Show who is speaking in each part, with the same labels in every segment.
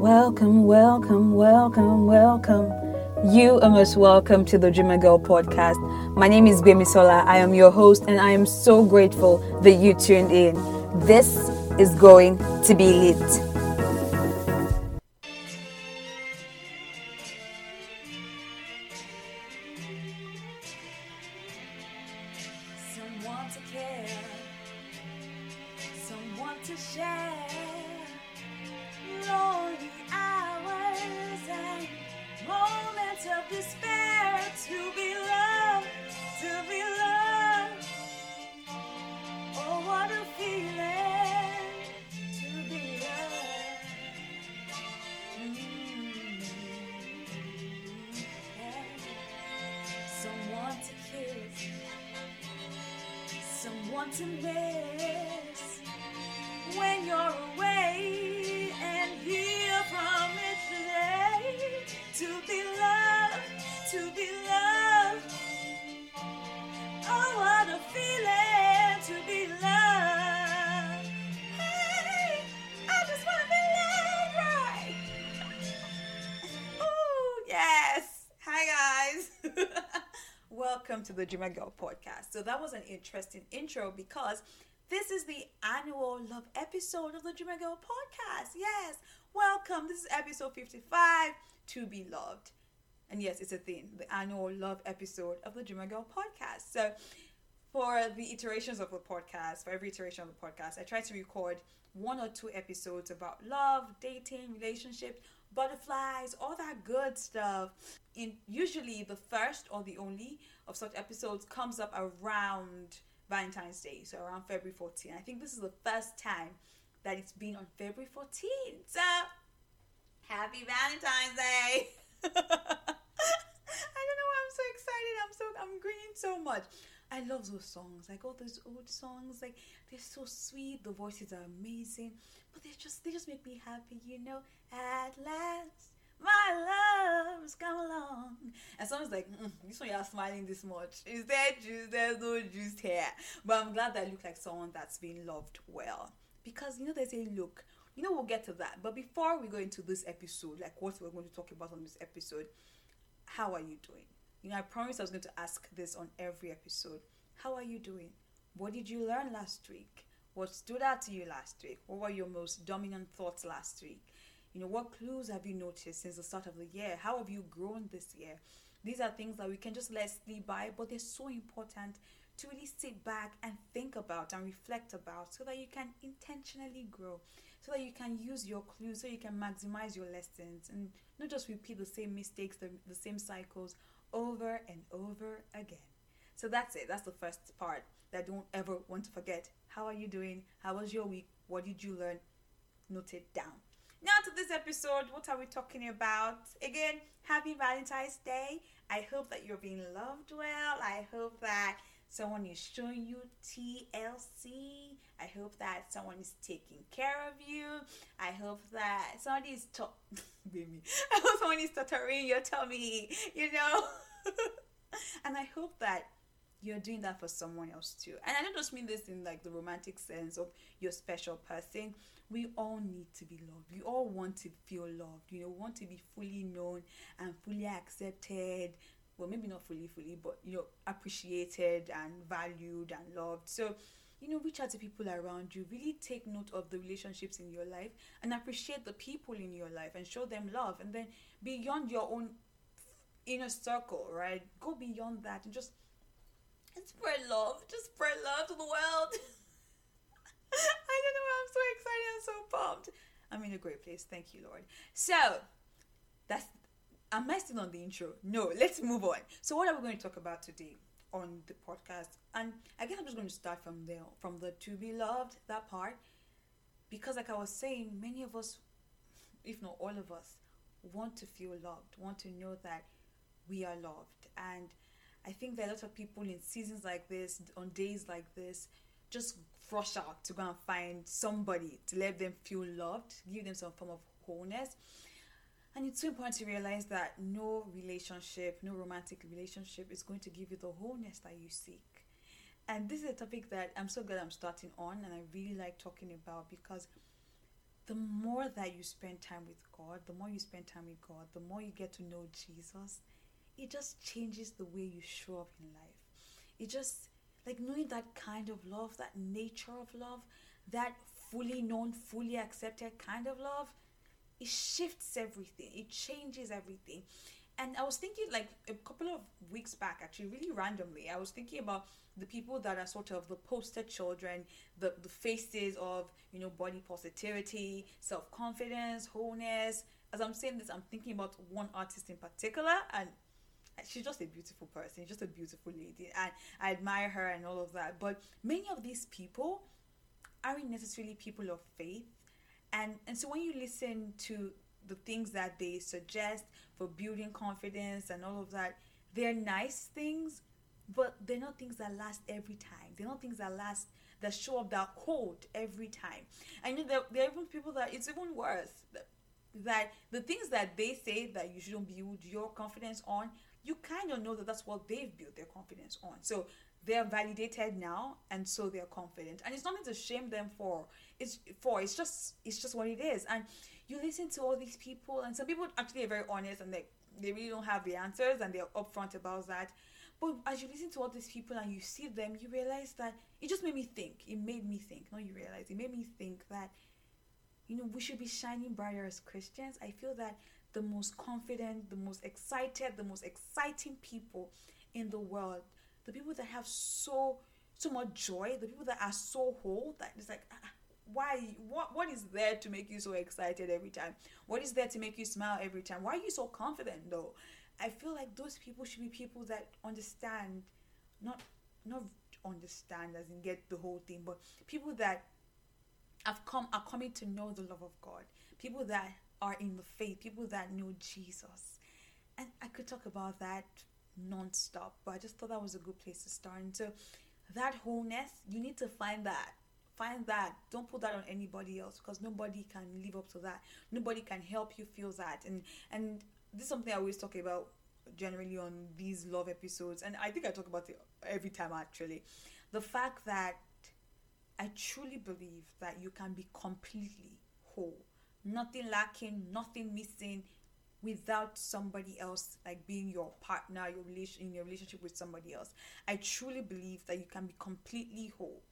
Speaker 1: Welcome, welcome, welcome, welcome. You are most welcome to the Dreamer Girl podcast. My name is Sola. I am your host, and I am so grateful that you tuned in. This is going to be lit. Welcome to the Dreamer Girl podcast. So that was an interesting intro because this is the annual love episode of the Dreamer Girl podcast. Yes, welcome. This is episode 55 to be loved. And yes, it's a thing, the annual love episode of the Dreamer Girl podcast. So for the iterations of the podcast, for every iteration of the podcast, I try to record one or two episodes about love, dating, relationships, butterflies, all that good stuff. In usually the first or the only of such episodes comes up around Valentine's Day, so around February 14. I think this is the first time that it's been on February 14. So happy Valentine's Day! I don't know why I'm so excited. I'm so I'm grinning so much. I love those songs, like all those old songs, like they're so sweet. The voices are amazing, but they just they just make me happy, you know. At last, my love has come along, and someone's like, mm, "This one you're smiling this much. Is there juice? There's no juice here." But I'm glad that I look like someone that's being loved well, because you know they say, "Look." You know, we'll get to that. But before we go into this episode, like what we're going to talk about on this episode, how are you doing? You know, I promised I was going to ask this on every episode. How are you doing? What did you learn last week? What stood out to you last week? What were your most dominant thoughts last week? You know, what clues have you noticed since the start of the year? How have you grown this year? These are things that we can just let slip by, but they're so important to really sit back and think about and reflect about so that you can intentionally grow, so that you can use your clues, so you can maximize your lessons and not just repeat the same mistakes, the, the same cycles over and over again. So that's it. That's the first part that I don't ever want to forget. How are you doing? How was your week? What did you learn? Note it down. Now to this episode, what are we talking about? Again, happy Valentine's Day. I hope that you're being loved well. I hope that someone is showing you TLC. I hope that someone is taking care of you. I hope that somebody is to- baby. I hope someone is tuttering your tummy, you know. and I hope that you're doing that for someone else too. And I don't just mean this in like the romantic sense of your special person. We all need to be loved. We all want to feel loved. You know, want to be fully known and fully accepted. Well, maybe not fully, fully, but you know, appreciated and valued and loved. So, you know, reach out to people around you. Really take note of the relationships in your life and appreciate the people in your life and show them love. And then beyond your own inner circle, right? Go beyond that and just spread love. Just spread love to the world. I don't know why I'm so excited. I'm so pumped. I'm in a great place. Thank you, Lord. So that's am I still on the intro? No, let's move on. So what are we going to talk about today on the podcast? And I guess I'm just going to start from there, from the to be loved, that part. Because like I was saying, many of us, if not all of us, want to feel loved, want to know that we are loved. And I think that a lot of people in seasons like this, on days like this, just rush out to go and find somebody to let them feel loved, give them some form of wholeness. And it's so important to realize that no relationship, no romantic relationship is going to give you the wholeness that you seek. And this is a topic that I'm so glad I'm starting on and I really like talking about because the more that you spend time with God, the more you spend time with God, the more you get to know Jesus, it just changes the way you show up in life. It just like knowing that kind of love, that nature of love, that fully known, fully accepted kind of love, it shifts everything. It changes everything. And I was thinking like a couple of weeks back, actually, really randomly, I was thinking about the people that are sort of the poster children, the, the faces of, you know, body positivity, self confidence, wholeness. As I'm saying this, I'm thinking about one artist in particular, and she's just a beautiful person, just a beautiful lady, and I admire her and all of that. But many of these people aren't necessarily people of faith, and and so when you listen to the things that they suggest for building confidence and all of that, they're nice things, but they're not things that last every time. They're not things that last that show up that hold every time. And you know, there, there are even people that it's even worse. That, that the things that they say that you shouldn't build your confidence on, you kind of know that that's what they've built their confidence on. So they're validated now, and so they're confident. And it's nothing to shame them for. It's for. It's just. It's just what it is. And you listen to all these people, and some people actually are very honest, and they they really don't have the answers, and they're upfront about that. But as you listen to all these people and you see them, you realize that it just made me think. It made me think. Not you realize. It made me think that, you know, we should be shining brighter as Christians. I feel that the most confident, the most excited, the most exciting people in the world, the people that have so so much joy, the people that are so whole that it's like, ah, why? What what is there to make you so excited every time? What is there to make you smile every time? Why are you so confident though? I feel like those people should be people that understand, not not understand as in get the whole thing, but people that have come are coming to know the love of God. People that are in the faith, people that know Jesus. And I could talk about that non-stop, but I just thought that was a good place to start. And so that wholeness, you need to find that. Find that. Don't put that on anybody else because nobody can live up to that. Nobody can help you feel that. And and this is something I always talk about generally on these love episodes, and I think I talk about it every time actually. The fact that I truly believe that you can be completely whole, nothing lacking, nothing missing, without somebody else like being your partner, your relation in your relationship with somebody else. I truly believe that you can be completely whole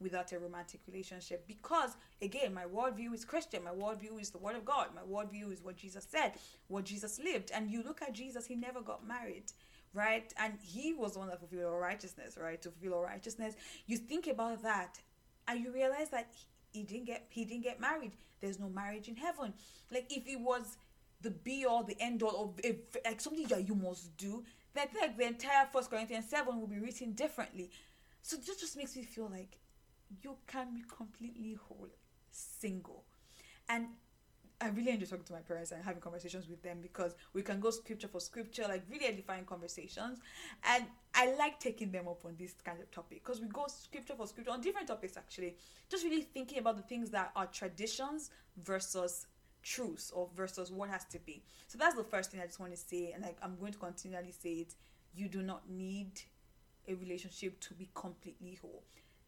Speaker 1: without a romantic relationship because again my worldview is christian my worldview is the word of god my worldview is what jesus said what jesus lived. And you look at jesus he never got married right? And he was one that fulfilled all righteousness right? To fulfill all righteousness. You think about that and you realize that he didn't get he didn't get married. There's no marriage in heaven. Like if it was the be all the end all of if, like something that you must do then like the entire first corinthians 7 will be written differently. So this just makes me feel like you can be completely whole, single. And I really enjoy talking to my parents and having conversations with them because we can go scripture for scripture, like really edifying conversations. And I like taking them up on this kind of topic because we go scripture for scripture on different topics actually. Just really thinking about the things that are traditions versus truths or versus what has to be. So that's the first thing I just want to say, and like I'm going to continually say it. You do not need a relationship to be completely whole.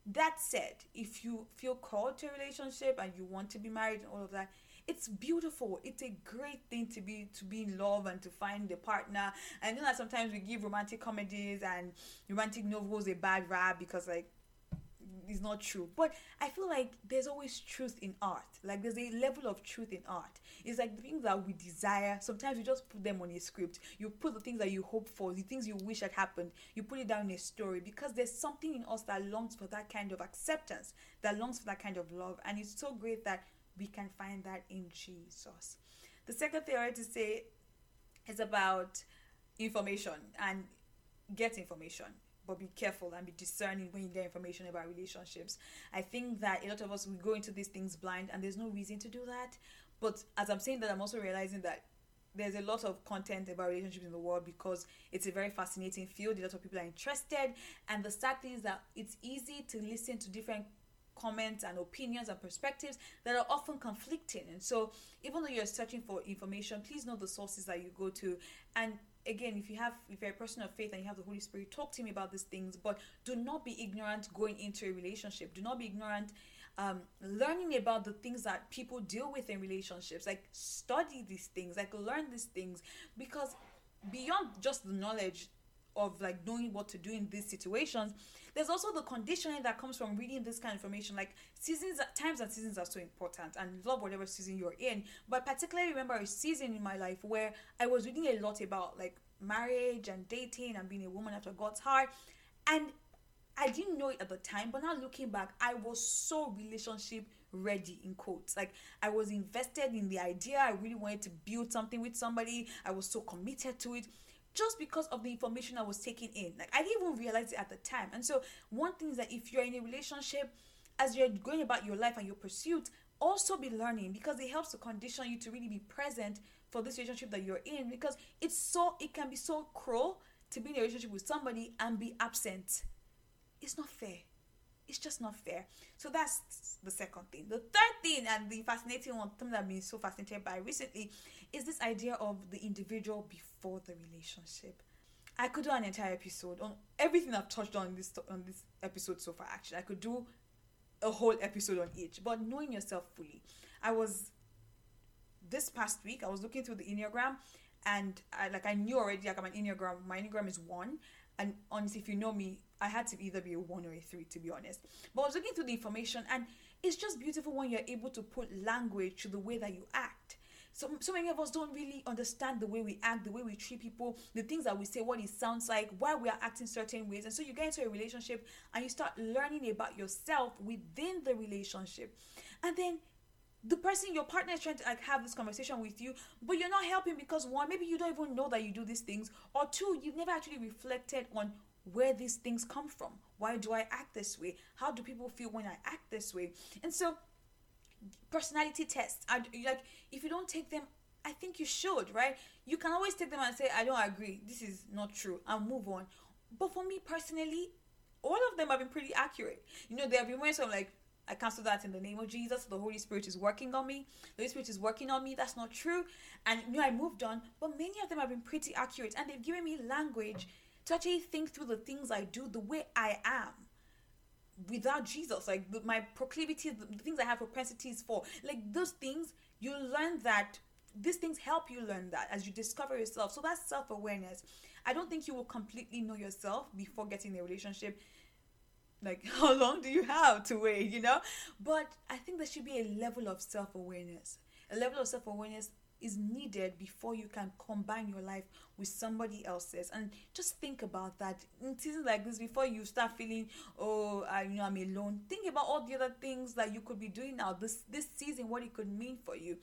Speaker 1: That said, if you feel called to a relationship and you want to be married and all of that, it's beautiful. It's a great thing to be to be in love and to find a partner. And you know that sometimes we give romantic comedies and romantic novels a bad rap because like is not true. But I feel like there's always truth in art. Like there's a level of truth in art. It's like the things that we desire. Sometimes you just put them on a script. You put the things that you hope for, the things you wish had happened. You put it down in a story because there's something in us that longs for that kind of acceptance, that longs for that kind of love. And it's so great that we can find that in Jesus. The second thing I want to say is about information and get information but be careful and be discerning when you get information about relationships. I think that a lot of us we go into these things blind and there's no reason to do that. But as I'm saying that, I'm also realizing that there's a lot of content about relationships in the world because it's a very fascinating field. A lot of people are interested, and the sad thing is that it's easy to listen to different comments and opinions and perspectives that are often conflicting. And so, even though you're searching for information, please know the sources that you go to and again, if you have if you're a person of faith and you have the Holy Spirit, talk to me about these things. But do not be ignorant going into a relationship. Do not be ignorant um, learning about the things that people deal with in relationships. Like study these things, like learn these things, because beyond just the knowledge of like knowing what to do in these situations there's also the conditioning that comes from reading this kind of information. Like seasons times and seasons are so important and love whatever season you're in. But particularly remember a season in my life where i was reading a lot about like marriage and dating and being a woman after god's heart and i didn't know it at the time but now looking back i was so relationship ready in quotes. Like i was invested in the idea. I really wanted to build something with somebody. I was so committed to it just because of the information I was taking in. Like I didn't even realize it at the time. And so one thing is that if you're in a relationship, as you're going about your life and your pursuit, also be learning because it helps to condition you to really be present for this relationship that you're in because it's so it can be so cruel to be in a relationship with somebody and be absent. It's not fair. It's just not fair. So that's the second thing. The third thing and the fascinating one, something that I've been so fascinated by recently, is this idea of the individual before the relationship. I could do an entire episode on everything I've touched on this on this episode so far. Actually, I could do a whole episode on each. But knowing yourself fully, I was this past week. I was looking through the enneagram, and I like I knew already like I'm an enneagram. My enneagram is one, and honestly, if you know me, I had to either be a one or a three, to be honest. But I was looking through the information, and it's just beautiful when you're able to put language to the way that you act. So, so many of us don't really understand the way we act, the way we treat people, the things that we say, what it sounds like, why we are acting certain ways. And so you get into a relationship and you start learning about yourself within the relationship. And then the person your partner is trying to like have this conversation with you but you're not helping because one maybe you don't even know that you do these things or two you've never actually reflected on where these things come from. Why do I act this way? How do people feel when I act this way? And so, personality tests. Like if you don't take them, I think you should, right? You can always take them and say, I don't agree. This is not true. I'll move on. But for me personally, all of them have been pretty accurate. You know, there have been moments I'm like, I cancel that in the name of Jesus. The Holy Spirit is working on me. The Holy Spirit is working on me. That's not true. And you know, I moved on. But many of them have been pretty accurate and they've given me language to actually think through the things I do, the way I am without Jesus, like my proclivities, the, things I have propensities for, like those things, you learn that these things help you learn that as you discover yourself. So that's self awareness. I don't think you will completely know yourself before getting a relationship. Like, how long do you have to wait, you know? But I think there should be a level of self awareness. A level of self awareness is needed before you can combine your life with somebody else's. And just think about that. In seasons like this before you start feeling oh I, you know i'm alone think about all the other things that you could be doing now. This this season what it could mean for you.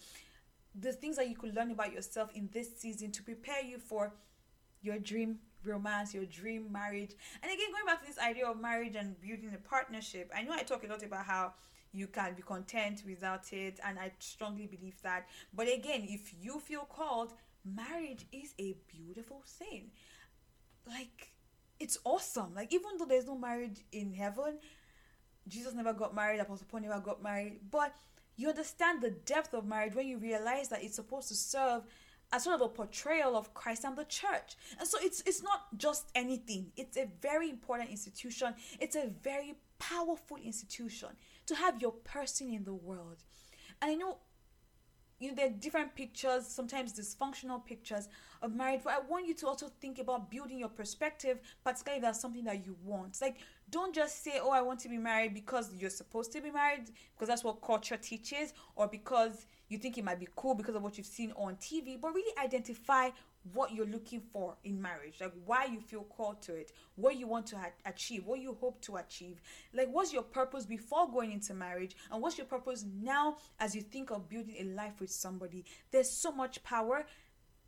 Speaker 1: The things that you could learn about yourself in this season to prepare you for your dream romance, your dream marriage. And again, going back to this idea of marriage and building a partnership, I know I talk a lot about how you can be content without it and i strongly believe that but again if you feel called marriage is a beautiful thing like it's awesome like even though there's no marriage in heaven jesus never got married apostle paul never got married but you understand the depth of marriage when you realize that it's supposed to serve as sort of a portrayal of Christ and the church. And so it's it's not just anything. It's a very important institution. It's a very powerful institution to have your person in the world. And I know you know there are different pictures sometimes dysfunctional pictures of marriage but i want you to also think about building your perspective particularly if that's something that you want like don't just say oh i want to be married because you're supposed to be married because that's what culture teaches or because you think it might be cool because of what you've seen on tv but really identify what you're looking for in marriage, like why you feel called to it, what you want to ha- achieve, what you hope to achieve. Like, what's your purpose before going into marriage, and what's your purpose now as you think of building a life with somebody? There's so much power.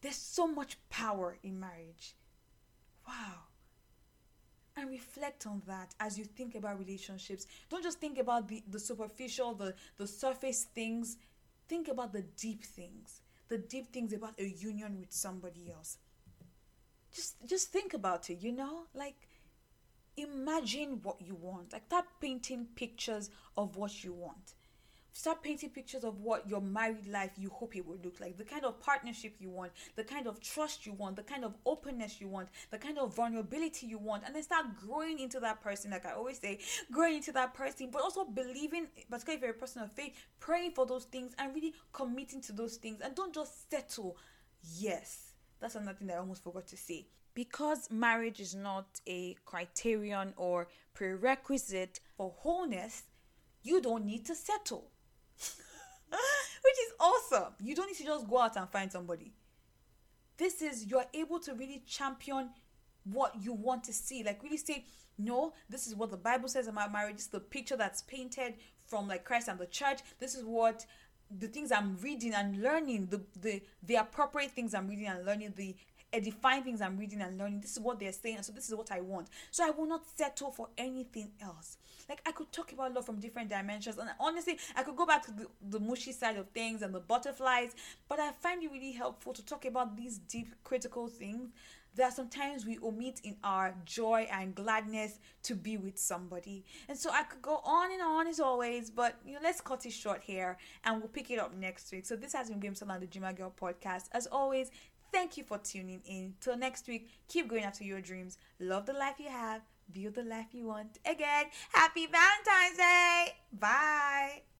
Speaker 1: There's so much power in marriage. Wow. And reflect on that as you think about relationships. Don't just think about the, the superficial, the, the surface things. Think about the deep things the deep things about a union with somebody else. Just just think about it, you know? Like imagine what you want. Like start painting pictures of what you want. Start painting pictures of what your married life you hope it will look like the kind of partnership you want the kind of trust you want the kind of openness you want the kind of vulnerability you want and then start growing into that person like i always say growing into that person but also believing particularly if you're a person of faith praying for those things and really committing to those things. And don't just settle. Yes that's another thing that i almost forgot to say. Because marriage is not a criterion or prerequisite for wholeness you don't need to settle awesome. You don't need to just go out and find somebody. This is you're able to really champion what you want to see. Like really say, no, this is what the Bible says about marriage. This is the picture that's painted from like Christ and the church. This is what the things I'm reading and learning, the the the appropriate things I'm reading and learning, the edifying things I'm reading and learning. This is what they're saying, and so this is what I want. So I will not settle for anything else. Like I could talk about love from different dimensions, and honestly, I could go back to the, the mushy side of things and the butterflies, but I find it really helpful to talk about these deep, critical things that sometimes we omit in our joy and gladness to be with somebody. And so I could go on and on as always, but you know, let's cut it short here and we'll pick it up next week. So this has been Bimson and the Dreamer Girl podcast. As always, thank you for tuning in. Till next week, keep going after your dreams. Love the life you have. Build the life you want. Again, happy Valentine's Day. Bye.